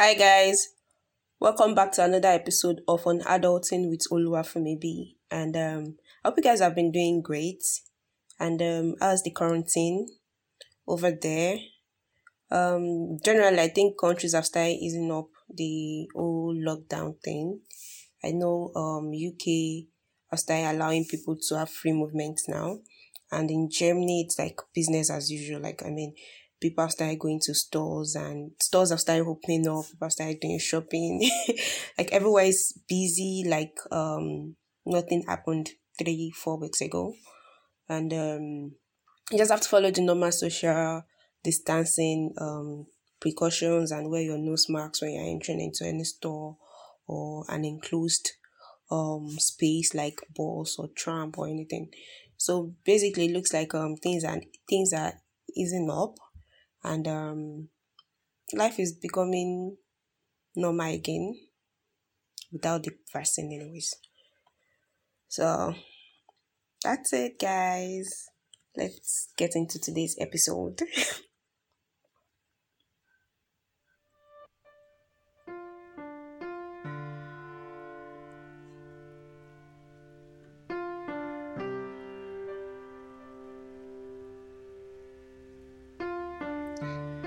Hi guys, welcome back to another episode of On Adulting with Oluwafumbi. And um, I hope you guys have been doing great. And um, how's the quarantine over there? Um, generally, I think countries have started easing up the whole lockdown thing. I know um UK have started allowing people to have free movement now, and in Germany it's like business as usual. Like I mean, people started going to stores and stores have started opening up, people started doing shopping. like everywhere is busy, like um nothing happened three, four weeks ago. And um you just have to follow the normal social distancing um precautions and wear your nose masks when you're entering into any store or an enclosed um space like bus or tram or anything. So basically it looks like um things and things are easing up and um, life is becoming normal again without the vaccine anyways. So that's it guys. Let's get into today's episode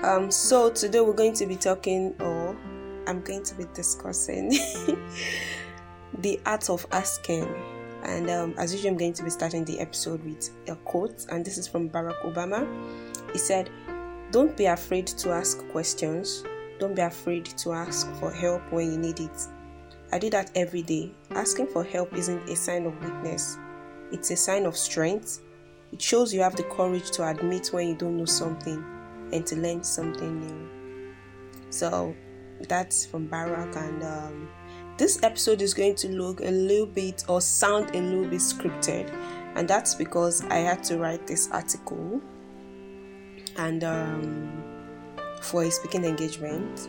Um, so today we're going to be talking, or I'm going to be discussing the art of asking. And um, as usual, I'm going to be starting the episode with a quote, and this is from Barack Obama. He said, Don't be afraid to ask questions. Don't be afraid to ask for help when you need it. I do that every day. Asking for help isn't a sign of weakness, it's a sign of strength. It shows you have the courage to admit when you don't know something and to learn something new. So that's from Barack, and um, this episode is going to look a little bit or sound a little bit scripted, and that's because I had to write this article and um, for a speaking engagement.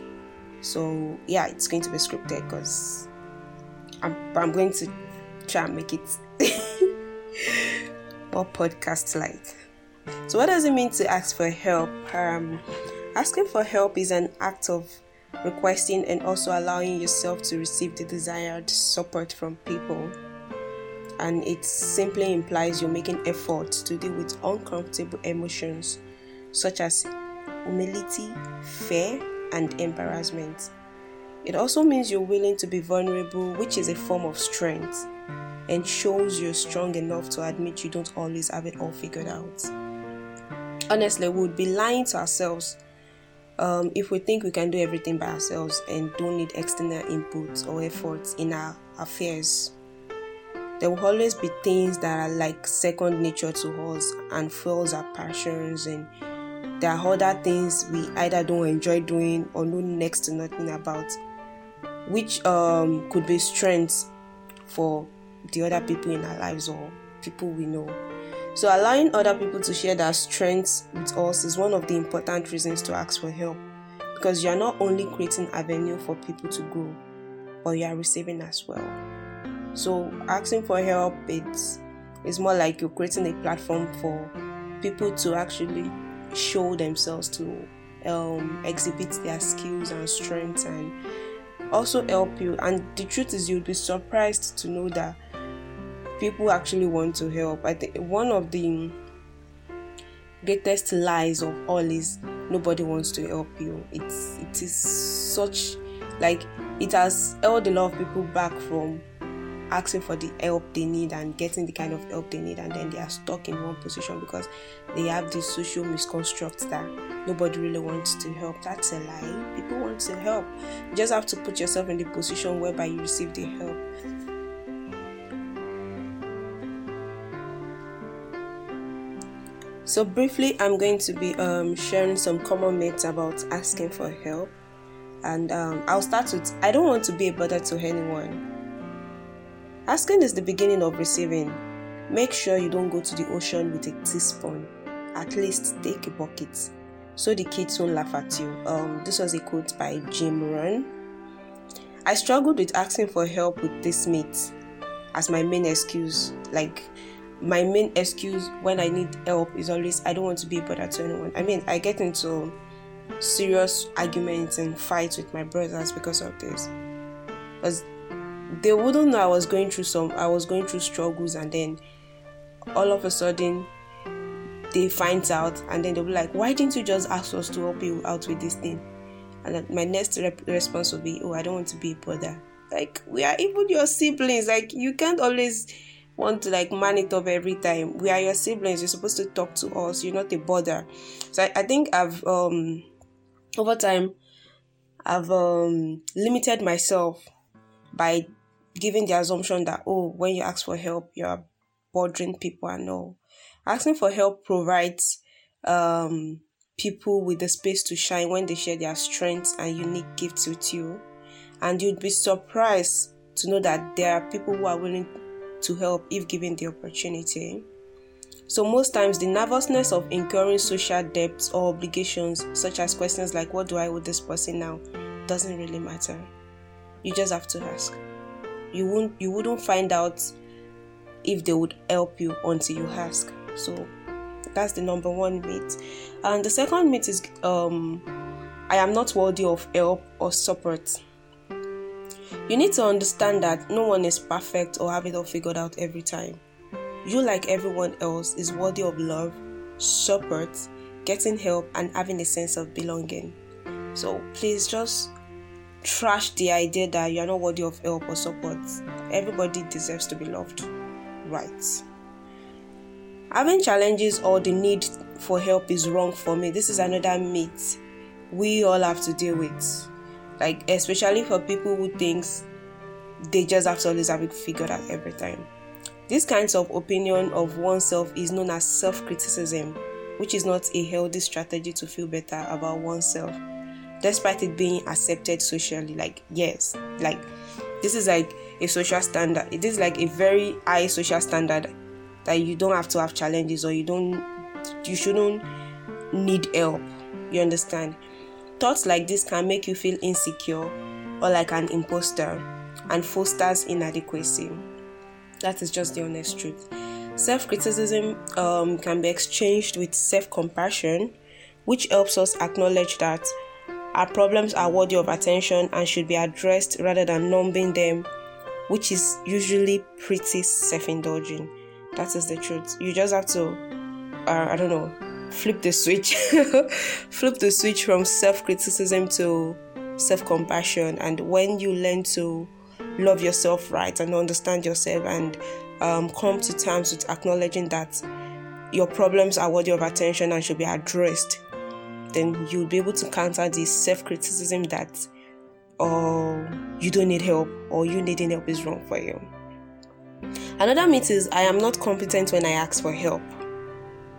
So yeah, it's going to be scripted because I'm I'm going to try and make it more podcast like. So, what does it mean to ask for help? Um, asking for help is an act of requesting and also allowing yourself to receive the desired support from people. And it simply implies you're making efforts to deal with uncomfortable emotions such as humility, fear, and embarrassment. It also means you're willing to be vulnerable, which is a form of strength and shows you're strong enough to admit you don't always have it all figured out honestly, we would be lying to ourselves um, if we think we can do everything by ourselves and don't need external input or efforts in our affairs. There will always be things that are like second nature to us and fuels our passions, and there are other things we either don't enjoy doing or know next to nothing about, which um, could be strengths for the other people in our lives or people we know. So, allowing other people to share their strengths with us is one of the important reasons to ask for help because you are not only creating avenue for people to grow, but you are receiving as well. So, asking for help it's it's more like you're creating a platform for people to actually show themselves to um, exhibit their skills and strengths and also help you. And the truth is, you'll be surprised to know that people actually want to help. I think one of the greatest lies of all is nobody wants to help you. It's it is such like it has held a lot of people back from asking for the help they need and getting the kind of help they need and then they are stuck in one position because they have this social misconstruct that nobody really wants to help that's a lie people want to help you just have to put yourself in the position whereby you receive the help So, briefly, I'm going to be um, sharing some common myths about asking for help. And um, I'll start with I don't want to be a bother to anyone. Asking is the beginning of receiving. Make sure you don't go to the ocean with a teaspoon. At least take a bucket so the kids won't laugh at you. Um, this was a quote by Jim Rohn. I struggled with asking for help with this myth as my main excuse. Like, my main excuse when I need help is always I don't want to be a bother to anyone. I mean, I get into serious arguments and fights with my brothers because of this. Because they wouldn't know I was going through some I was going through struggles and then all of a sudden they find out and then they'll be like, Why didn't you just ask us to help you out with this thing? And my next rep- response will be, Oh, I don't want to be a brother. Like, we are even your siblings. Like, you can't always want to like man it up every time. We are your siblings. You're supposed to talk to us. You're not a bother. So I, I think I've um over time I've um limited myself by giving the assumption that oh when you ask for help you're bothering people and all. Asking for help provides um people with the space to shine when they share their strengths and unique gifts with you. And you'd be surprised to know that there are people who are willing to help if given the opportunity. So, most times, the nervousness of incurring social debts or obligations, such as questions like, What do I owe this person now? doesn't really matter. You just have to ask. You won't you wouldn't find out if they would help you until you ask. So that's the number one myth. And the second myth is um I am not worthy of help or support. You need to understand that no one is perfect or have it all figured out every time. You, like everyone else, is worthy of love, support, getting help, and having a sense of belonging. So please just trash the idea that you are not worthy of help or support. Everybody deserves to be loved, right? Having challenges or the need for help is wrong for me. This is another myth we all have to deal with like especially for people who thinks they just have to always have it figured out every time. This kinds of opinion of oneself is known as self-criticism which is not a healthy strategy to feel better about oneself despite it being accepted socially. Like yes like this is like a social standard it is like a very high social standard that you don't have to have challenges or you don't you shouldn't need help you understand Thoughts like this can make you feel insecure or like an imposter and fosters inadequacy. That is just the honest truth. Self criticism um, can be exchanged with self compassion, which helps us acknowledge that our problems are worthy of attention and should be addressed rather than numbing them, which is usually pretty self indulging. That is the truth. You just have to, uh, I don't know, flip the switch flip the switch from self-criticism to self-compassion. And when you learn to love yourself right and understand yourself and um, come to terms with acknowledging that your problems are worthy of attention and should be addressed then you'll be able to counter this self-criticism that oh you don't need help or you needing help is wrong for you. Another myth is i am not competent when i ask for help.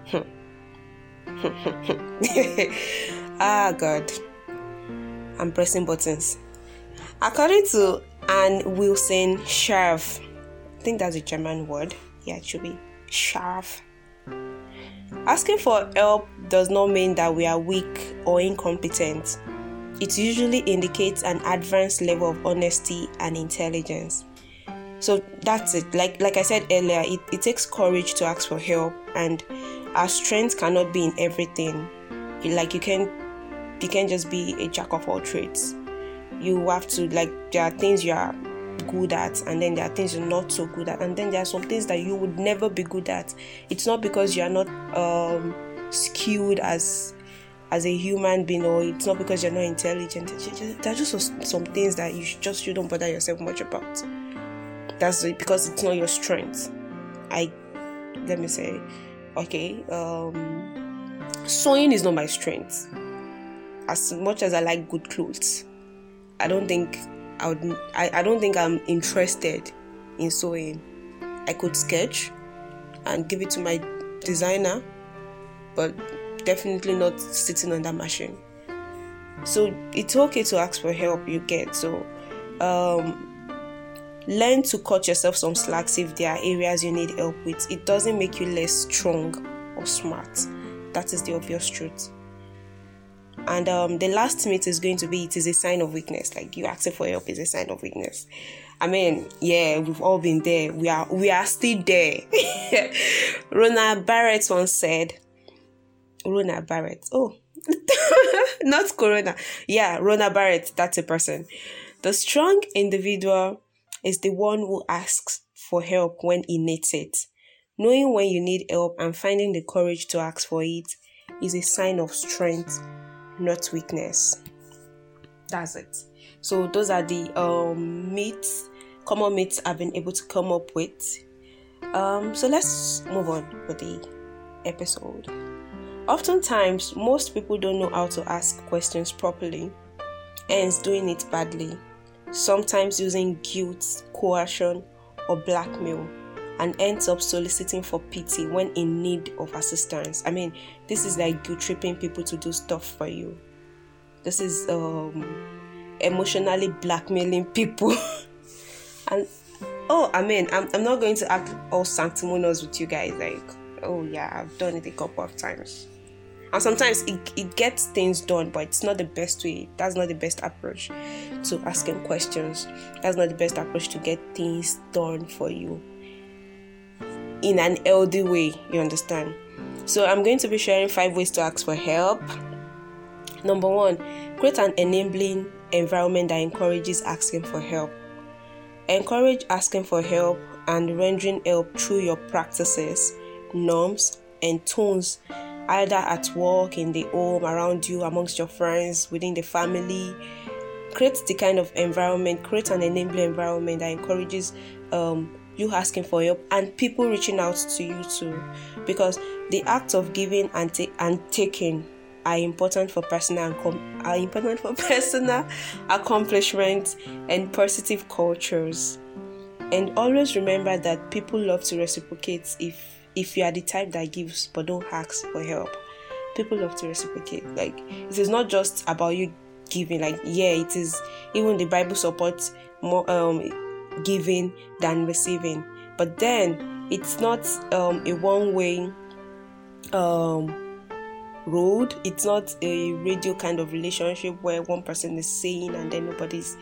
Hmm. ah, God. I'm pressing buttons. According to Anne Wilson Schaff, I think that's a German word. Yeah, it should be Schaff. Asking for help does not mean that we are weak or incompetent. It usually indicates an advanced level of honesty and intelligence. So that's it. Like like I said earlier, it, it takes courage to ask for help and our strength cannot be in everything. Like you can you can't just be a jack of all trades. You have to like there are things you are good at and then there are things you're not so good at and then there are some things that you would never be good at. It's not because you are not um skilled as as a human being or it's not because you're not intelligent. There are just some things that you just shouldn't bother yourself much about. That's because it's not your strength. I let me say okay um sewing is not my strength. As much as i like good clothes i don't think i would i, I don't think i'm interested in sewing. I could sketch and give it to my designer but definitely not sitting on that machine. So it's okay to ask for help you get so um Learn to cut yourself some slacks if there are areas you need help with. It doesn't make you less strong or smart. That is the obvious truth. And um, the last myth is going to be it is a sign of weakness. Like you asking for help is a sign of weakness. I mean, yeah, we've all been there. We are we are still there. Rona Barrett once said, Rona Barrett. Oh, not Corona. Yeah, Rona Barrett, that's a person. The strong individual is the one who asks for help when he needs it. Knowing when you need help and finding the courage to ask for it is a sign of strength, not weakness. That's it. So those are the um myths, common myths I've been able to come up with. Um, so let's move on with the episode. Oftentimes, most people don't know how to ask questions properly, hence doing it badly. Sometimes using guilt, coercion, or blackmail and ends up soliciting for pity when in need of assistance. I mean, this is like guilt tripping people to do stuff for you. This is um, emotionally blackmailing people. and oh, I mean, I'm, I'm not going to act all sanctimonious with you guys. Like, oh yeah, I've done it a couple of times. And sometimes it, it gets things done, but it's not the best way. That's not the best approach to asking questions. That's not the best approach to get things done for you in an healthy way. You understand? So I'm going to be sharing five ways to ask for help. Number one, create an enabling environment that encourages asking for help. Encourage asking for help and rendering help through your practices, norms, and tones, either at work, in the home, around you, amongst your friends, within the family. Create the kind of environment, create an enabling environment that encourages um, you asking for help and people reaching out to you too because the act of giving and, and taking are important for personal com- are important for personal accomplishments and positive cultures and always remember that people love to reciprocate if if you are the type that gives but don't ask for help people love to reciprocate like it is not just about you giving like yeah it is even the bible supports more um giving than receiving. But then it's not um, a one way um, road, it's not a radio kind of relationship where one person is saying and then nobody's.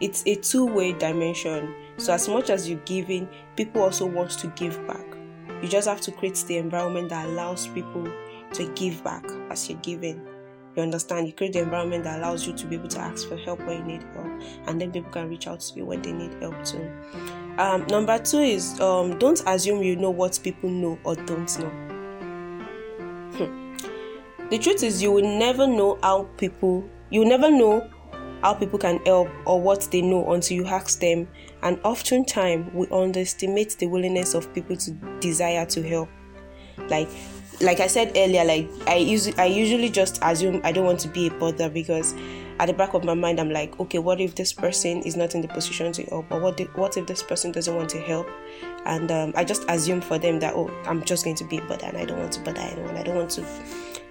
It's a two way dimension. So, as much as you're giving, people also want to give back. You just have to create the environment that allows people to give back as you're giving. You understand? You create the environment that allows you to be able to ask for help when you need help, and then people can reach out to you when they need help too. Um, number two is um, don't assume you know what people know or don't know. Hmm. The truth is, you will never know how people. You never know how people can help or what they know until you ask them. And oftentimes, we underestimate the willingness of people to desire to help. Like like I said earlier, like I usually I usually just assume I don't want to be a bother because at the back of my mind I'm like, okay, what if this person is not in the position to help, or what what if this person doesn't want to help, and um, I just assume for them that oh I'm just going to be a bother and I don't want to bother anyone. I don't want to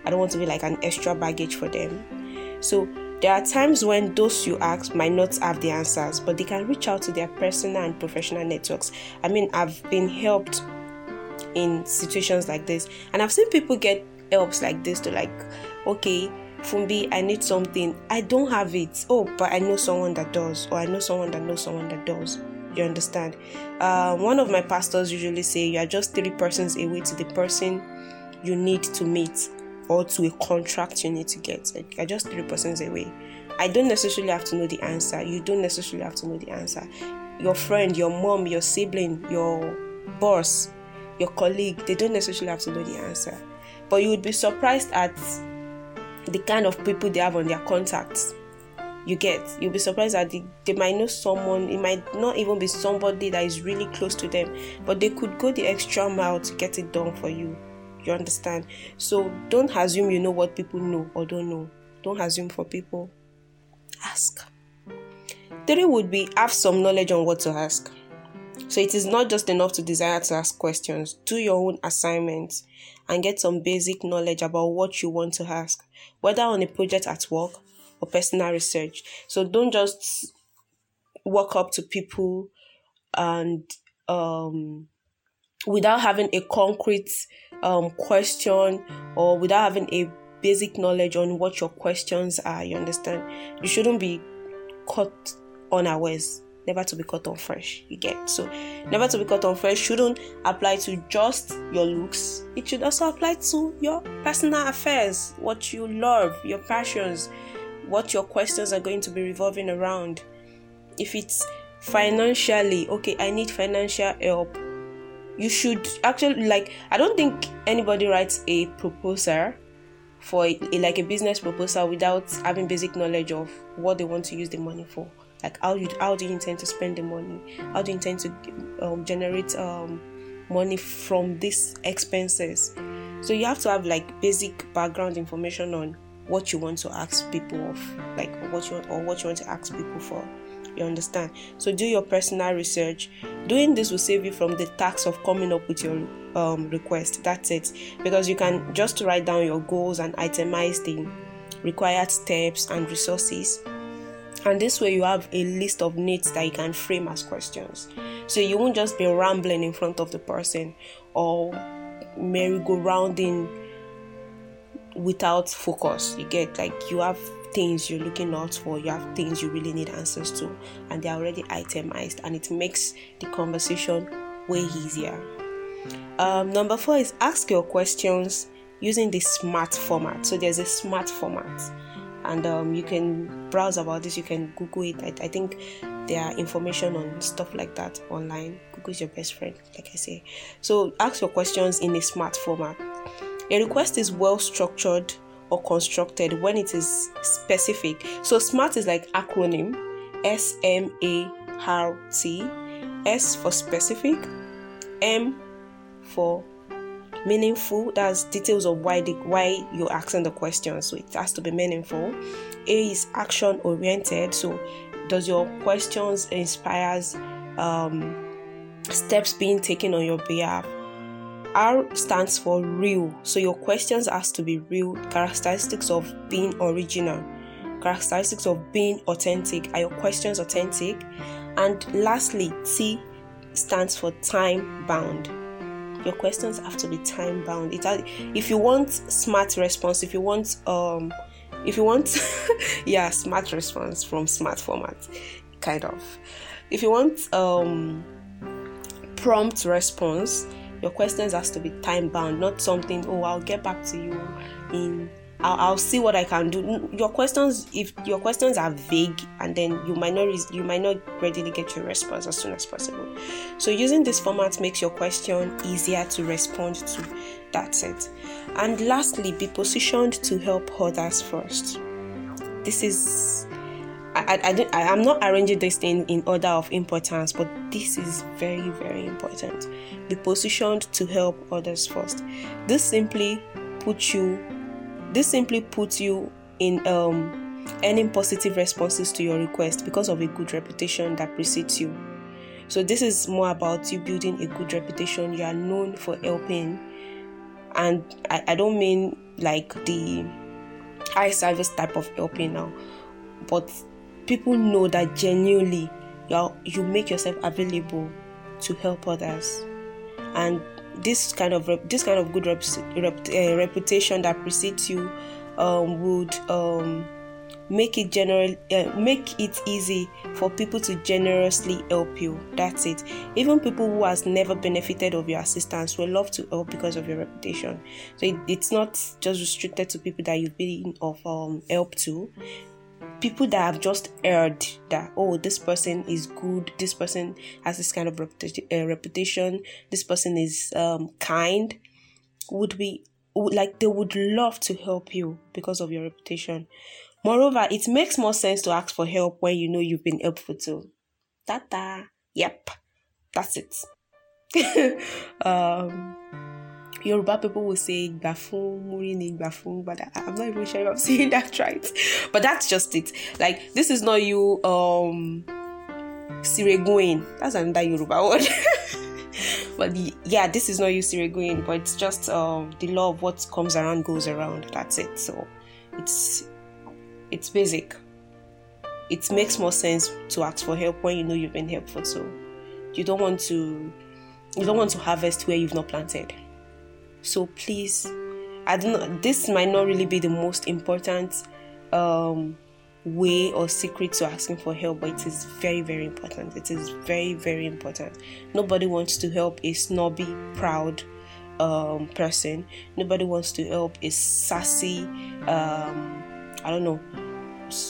I don't want to be like an extra baggage for them. So there are times when those you ask might not have the answers, but they can reach out to their personal and professional networks. I mean, I've been helped in situations like this. And I've seen people get helps like this to like, okay, Fumbi, I need something. I don't have it. Oh, but I know someone that does, or I know someone that knows someone that does. You understand? Uh, one of my pastors usually say you are just three persons away to the person you need to meet or to a contract you need to get. Like you're just three persons away. I don't necessarily have to know the answer. You don't necessarily have to know the answer. Your friend, your mom, your sibling, your boss, your colleague, they don't necessarily have to know the answer. But you would be surprised at the kind of people they have on their contacts. You get, you'll be surprised that they, they might know someone, it might not even be somebody that is really close to them, but they could go the extra mile to get it done for you. You understand? So don't assume you know what people know or don't know. Don't assume for people. Ask. Three would be have some knowledge on what to ask. So it is not just enough to desire to ask questions. Do your own assignments and get some basic knowledge about what you want to ask, whether on a project at work or personal research. So don't just walk up to people and um, without having a concrete um, question or without having a basic knowledge on what your questions are. You understand? You shouldn't be caught unawares never to be caught on fresh. You get so never to be caught on fresh shouldn't apply to just your looks. It should also apply to your personal affairs, what you love, your passions, what your questions are going to be revolving around. If it's financially, okay, I need financial help. You should actually like I don't think anybody writes a proposal for a, like a business proposal without having basic knowledge of what they want to use the money for. Like how you how do you intend to spend the money? How do you intend to um, generate um, money from these expenses? So you have to have like basic background information on what you want to ask people of like what you want or what you want to ask people for you understand? So do your personal research. Doing this will save you from the tax of coming up with your um, request. That's it. Because you can just write down your goals and itemize the required steps and resources. And this way you have a list of needs that you can frame as questions. So you won't just be rambling in front of the person or merry-go-rounding without focus. You get like you have things you're looking out for you have things you really need answers to and they're already itemized and it makes the conversation way easier. Um, number four is ask your questions using the smart format. So there's a smart format and um, you can browse about this you can google it. I, I, think there are information on stuff like that online. Google is your best friend like i say. So ask your questions in a smart format. A request is well structured or constructed when it is specific. So smart is like acronym s m a r t s for specific m for meaningful that's details of why the why you're asking the question. So it has to be meaningful. A is action oriented so does your questions inspires um, steps being taken on your behalf r stands for real. So your questions has to be real. Characteristics of being original. Characteristics of being authentic. Are your questions authentic? And lastly t stands for time bound. Your questions have to be time bound. It has, if you want smart response if you want um if you want yeah smart response from smart format kind of. If you want um prompt response your questions has to be time bound not something oh i'll get back to you in I'll, I'll, see what I can do. Your questions, if your questions are vague, and then you might not you might not readily get your response as soon as possible. So using this format makes your question easier to respond to. That's it. And lastly, be positioned to help others first. This is I, I, I, am not arranging this thing in order of importance, but this is very, very important. Be positioned to help others first. This simply puts you this simply puts you in um, earning positive responses to your request because of a good reputation that precedes you. So, this is more about you building a good reputation. You are known for helping, and I, I don't mean like the high service type of helping now, but people know that genuinely you you make yourself available to help others, and this kind of this kind of good rep, rep, uh, reputation that precedes you um, would um, make it general uh, make it easy for people to generously help you. That's it. Even people who has never benefited of your assistance will love to help because of your reputation. So it, it's not just restricted to people that you've been of um, help to people that have just heard that oh this person is good this person has this kind of reputation, uh, reputation this person is um, kind would be like they would love to help you because of your reputation. Moreover it makes more sense to ask for help when you know you've been helpful too ta yep. That's it. Um Yoruba people will say Gbafun, Murini, Gbafun, but I, am not even sure if I'm saying that right. But that's just it. Like, this is not you, um, Sireguin. That's another Yoruba word. but yeah, this is not you, Sireguin, but it's just um, the law of what comes around goes around. That's it. So, it's it's basic. It makes more sense to ask for help when you know you've been helpful. So, you don't want to you don't want to harvest where you've not planted. So please, I don't know. This might not really be the most important um, way or secret to asking for help, but it is very, very important. It is very, very important. Nobody wants to help a snobby, proud um, person. Nobody wants to help a sassy, um, I don't know,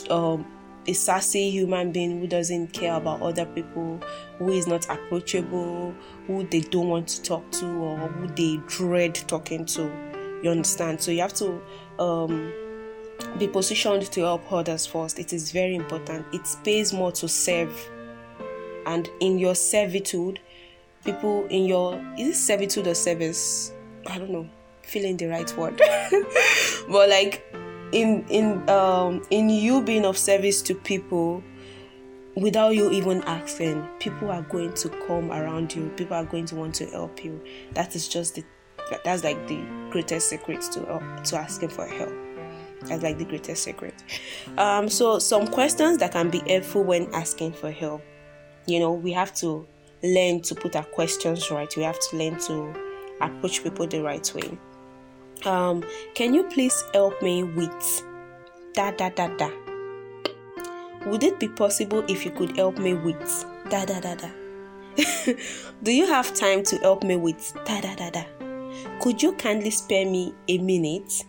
um, a sassy human being who doesn't care about other people, who is not approachable, who they don't want to talk to, or who they dread talking to. You understand? So you have to um, be positioned to help others first. It is very important. It pays more to serve, and in your servitude, people in your is it servitude or service? I don't know. Feeling the right word, but like in in um in you being of service to people without you even asking people are going to come around you. People are going to want to help you. That is just the that's like the greatest secret to uh, to asking for help. That's like the greatest secret. Um so some questions that can be helpful when asking for help. You know we have to learn to put our questions right. We have to learn to approach people the right way. Um, can you please help me with da da da da? Would it be possible if you could help me with da da da da? Do you have time to help me with da da da da? Could you kindly spare me a minute?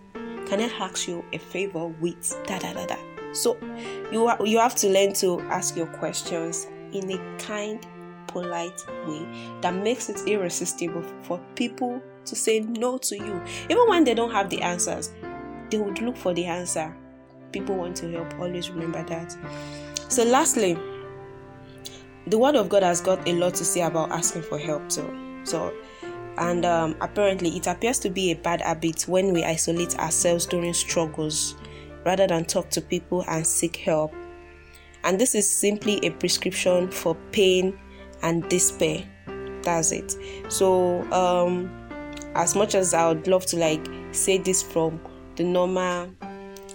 Can I ask you a favor with da da da da? So you are, you have to learn to ask your questions in a kind, polite way that makes it irresistible for people to say no to you. Even when they don't have the answers, they would look for the answer. People want to help, always remember that. So, lastly, the word of God has got a lot to say about asking for help. So, so and um, apparently, it appears to be a bad habit when we isolate ourselves during struggles rather than talk to people and seek help. And this is simply a prescription for pain and despair. That's it. So, um, as much as I would love to like say this from the normal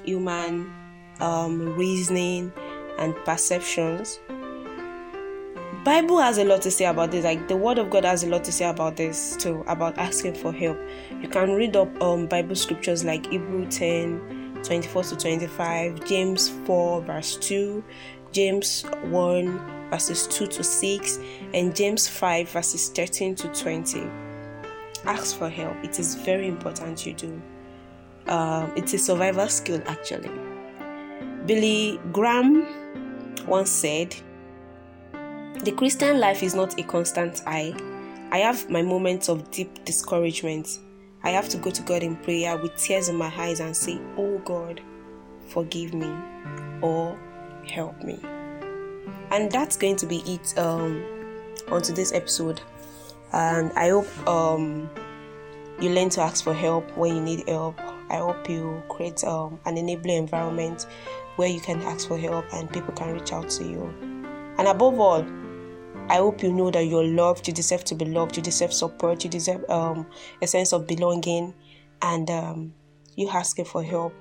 human um, reasoning and perceptions, Bible has a lot to say about this. Like the Word of God has a lot to say about this too, about asking for help. You can read up um, Bible scriptures like Hebrew 10, 24 to 25, James 4, verse 2, James 1, verses 2 to 6, and James 5, verses 13 to 20 ask for help. It is very important you do. Um, it's a survival skill, actually. Billy Graham once said, The Christian life is not a constant I. I have my moments of deep discouragement. I have to go to God in prayer with tears in my eyes and say, Oh God, forgive me or help me. And that's going to be it um, on today's episode and I hope um, you learn to ask for help when you need help. I hope you create um, an enabling environment where you can ask for help and people can reach out to you. And above all, I hope you know that you're loved. You deserve to be loved. You deserve support. You deserve um, a sense of belonging, and um, you asking for help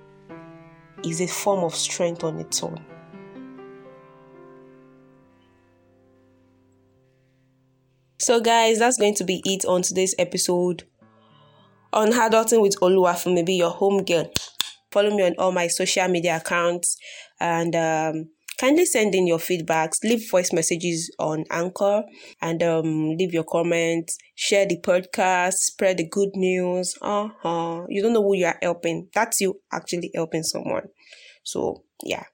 is a form of strength on its own. So, guys, that's going to be it on today's episode on Adulting with Oluwafumbi, your home girl. Follow me on all my social media accounts and um, kindly send in your feedbacks. Leave voice messages on Anchor and um, leave your comments. Share the podcast. Spread the good news. Uh huh. You don't know who you are helping. That's you actually helping someone. So yeah,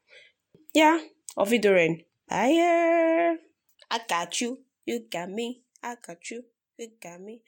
yeah. Auf Wiedersehen. Bye. I got you. You got me. I got you. You got me.